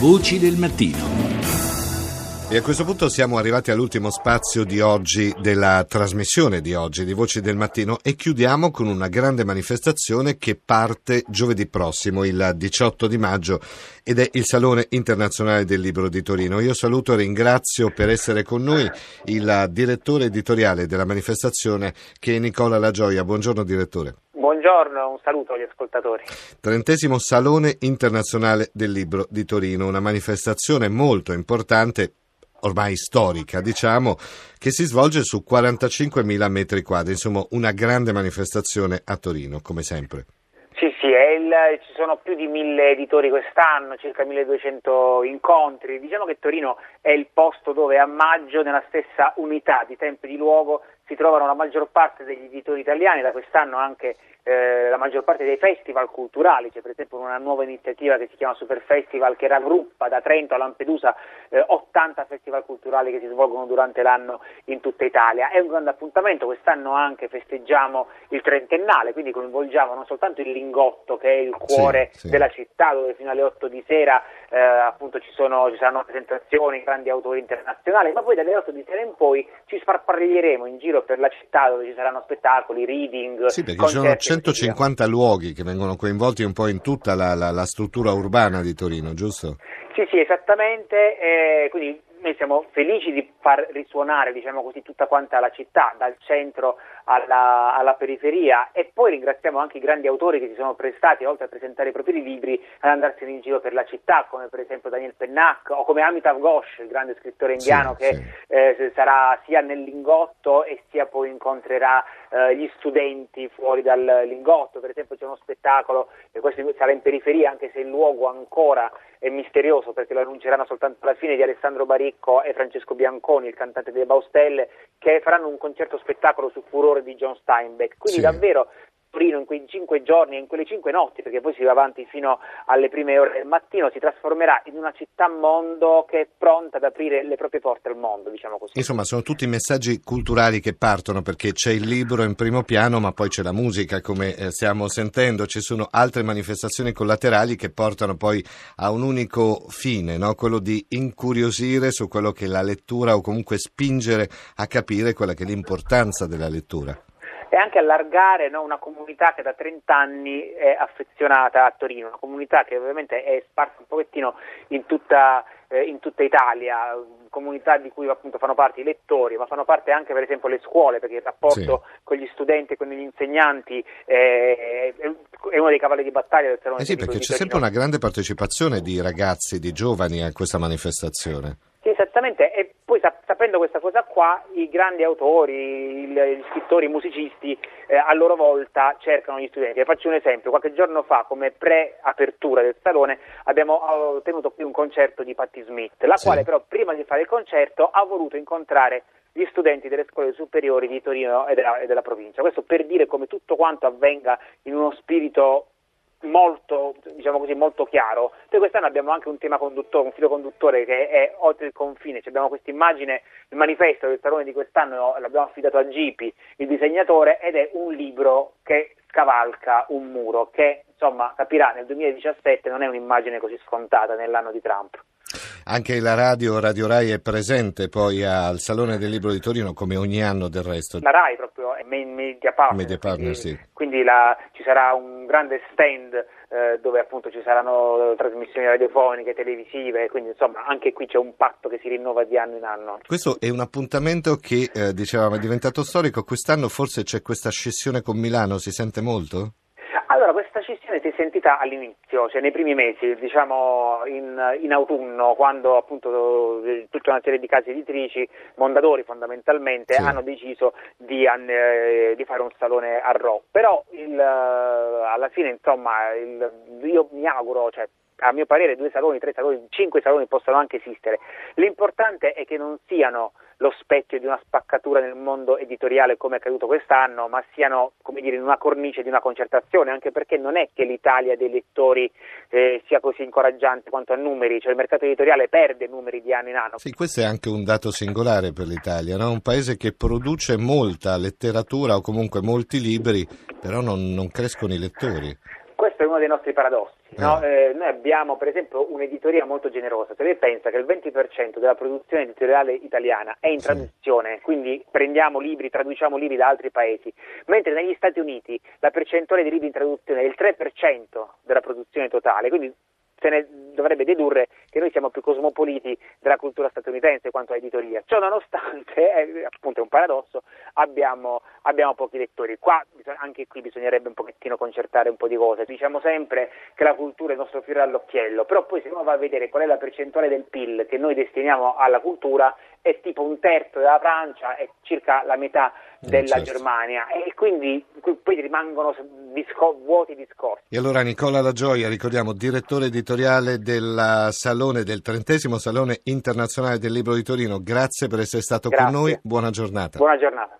Voci del mattino. E a questo punto siamo arrivati all'ultimo spazio di oggi, della trasmissione di oggi di Voci del Mattino e chiudiamo con una grande manifestazione che parte giovedì prossimo, il 18 di maggio, ed è il Salone Internazionale del Libro di Torino. Io saluto e ringrazio per essere con noi il direttore editoriale della manifestazione che è Nicola La Gioia. Buongiorno direttore. Buongiorno, un saluto agli ascoltatori. Trentesimo Salone Internazionale del Libro di Torino, una manifestazione molto importante ormai storica, diciamo, che si svolge su 45.000 metri quadri, insomma una grande manifestazione a Torino, come sempre. Sì, sì, il, ci sono più di mille editori quest'anno, circa 1200 incontri. Diciamo che Torino è il posto dove a maggio, nella stessa unità di tempo e di luogo, si trovano la maggior parte degli editori italiani, da quest'anno anche eh, la maggior parte dei festival culturali, c'è per esempio una nuova iniziativa che si chiama Super Festival che raggruppa da Trento a Lampedusa eh, 80 festival culturali che si svolgono durante l'anno in tutta Italia. È un grande appuntamento, quest'anno anche festeggiamo il trentennale, quindi coinvolgiamo non soltanto il Lingotto che è il cuore sì, sì. della città dove fino alle 8 di sera eh, appunto ci, sono, ci saranno presentazioni, grandi autori internazionali, ma poi dalle 8 di sera in poi ci sparpaglieremo in giro per la città dove ci saranno spettacoli, reading. Sì, sono 150 luoghi che vengono coinvolti un po' in tutta la, la, la struttura urbana di Torino, giusto? Sì, sì, esattamente. Eh, quindi noi siamo felici di far risuonare diciamo così, tutta quanta la città, dal centro alla, alla, periferia e poi ringraziamo anche i grandi autori che si sono prestati, oltre a presentare i propri libri, ad andarsene in giro per la città, come per esempio Daniel Pennac o come Amitav Ghosh, il grande scrittore indiano sì, che sì. Eh, sarà sia nel Lingotto e sia poi incontrerà eh, gli studenti fuori dal Lingotto. Per esempio c'è uno spettacolo, e questo sarà in periferia, anche se il luogo ancora è misterioso perché lo annunceranno soltanto alla fine di Alessandro Baricco e Francesco Bianconi, il cantante delle Baustelle, che faranno un concerto spettacolo su Furore di John Steinbeck. Quindi sì. davvero Torino in quei cinque giorni e in quelle cinque notti, perché poi si va avanti fino alle prime ore del mattino, si trasformerà in una città mondo che è pronta ad aprire le proprie porte al mondo, diciamo così. Insomma, sono tutti messaggi culturali che partono, perché c'è il libro in primo piano, ma poi c'è la musica, come eh, stiamo sentendo, ci sono altre manifestazioni collaterali che portano poi a un unico fine, no? quello di incuriosire su quello che è la lettura o comunque spingere a capire quella che è l'importanza della lettura e anche allargare no, una comunità che da 30 anni è affezionata a Torino, una comunità che ovviamente è sparsa un pochettino in tutta, eh, in tutta Italia, comunità di cui appunto fanno parte i lettori, ma fanno parte anche per esempio le scuole, perché il rapporto sì. con gli studenti e con gli insegnanti eh, è uno dei cavalli di battaglia del Salone eh sì, perché c'è sempre una grande partecipazione di ragazzi, di giovani a questa manifestazione. Sì, esattamente, e poi sapendo questa cosa qua, i grandi autori, gli scrittori, i musicisti eh, a loro volta cercano gli studenti. Vi faccio un esempio, qualche giorno fa come pre-apertura del salone abbiamo tenuto qui un concerto di Patti Smith, la sì. quale però prima di fare il concerto ha voluto incontrare gli studenti delle scuole superiori di Torino e della, e della provincia. Questo per dire come tutto quanto avvenga in uno spirito molto, diciamo così, molto chiaro. Poi quest'anno abbiamo anche un tema conduttore, un filo conduttore che è oltre il confine, cioè abbiamo questa immagine, il manifesto del salone di quest'anno l'abbiamo affidato a Gipi, il disegnatore, ed è un libro che scavalca un muro, che insomma capirà nel 2017 non è un'immagine così scontata nell'anno di Trump. Anche la radio, Radio Rai è presente poi al Salone del Libro di Torino come ogni anno del resto. La Rai proprio è main media partner, media partner quindi, sì. quindi la, ci sarà un grande stand eh, dove appunto ci saranno trasmissioni radiofoniche, televisive, quindi insomma anche qui c'è un patto che si rinnova di anno in anno. Questo è un appuntamento che eh, dicevamo è diventato storico, quest'anno forse c'è questa scissione con Milano, si sente molto? Scissione si è sentita all'inizio, cioè nei primi mesi, diciamo in, in autunno, quando appunto tutta una serie di case editrici, Mondadori fondamentalmente, sì. hanno deciso di, eh, di, fare un salone a Rho. Però il, alla fine, insomma, il, io mi auguro, cioè, a mio parere due saloni, tre saloni, cinque saloni possono anche esistere. L'importante è che non siano lo specchio di una spaccatura nel mondo editoriale come è accaduto quest'anno, ma siano come dire, in una cornice di una concertazione, anche perché non è che l'Italia dei lettori eh, sia così incoraggiante quanto a numeri, cioè il mercato editoriale perde numeri di anno in anno. Sì, questo è anche un dato singolare per l'Italia, no? un paese che produce molta letteratura o comunque molti libri, però non, non crescono i lettori. Questo è uno dei nostri paradossi. No? Eh. Eh, noi abbiamo per esempio un'editoria molto generosa, se lei pensa che il 20% della produzione editoriale italiana è in traduzione, sì. quindi prendiamo libri, traduciamo libri da altri paesi, mentre negli Stati Uniti la percentuale di libri in traduzione è il 3% della produzione totale, quindi se ne dovrebbe dedurre che noi siamo più cosmopoliti della cultura statunitense quanto a editoria. Ciò nonostante, è, appunto è un paradosso, abbiamo, abbiamo pochi lettori. Qua, anche qui bisognerebbe un pochettino concertare un po' di cose. Diciamo sempre che la cultura è il nostro fiore all'occhiello, però poi se uno va a vedere qual è la percentuale del PIL che noi destiniamo alla cultura, è tipo un terzo della Francia e circa la metà eh, della certo. Germania e quindi poi rimangono disco- vuoti discorsi. E allora Nicola La Gioia, ricordiamo, direttore editoriale del Salone, del trentesimo Salone Internazionale del Libro di Torino, grazie per essere stato grazie. con noi, buona giornata. Buona giornata.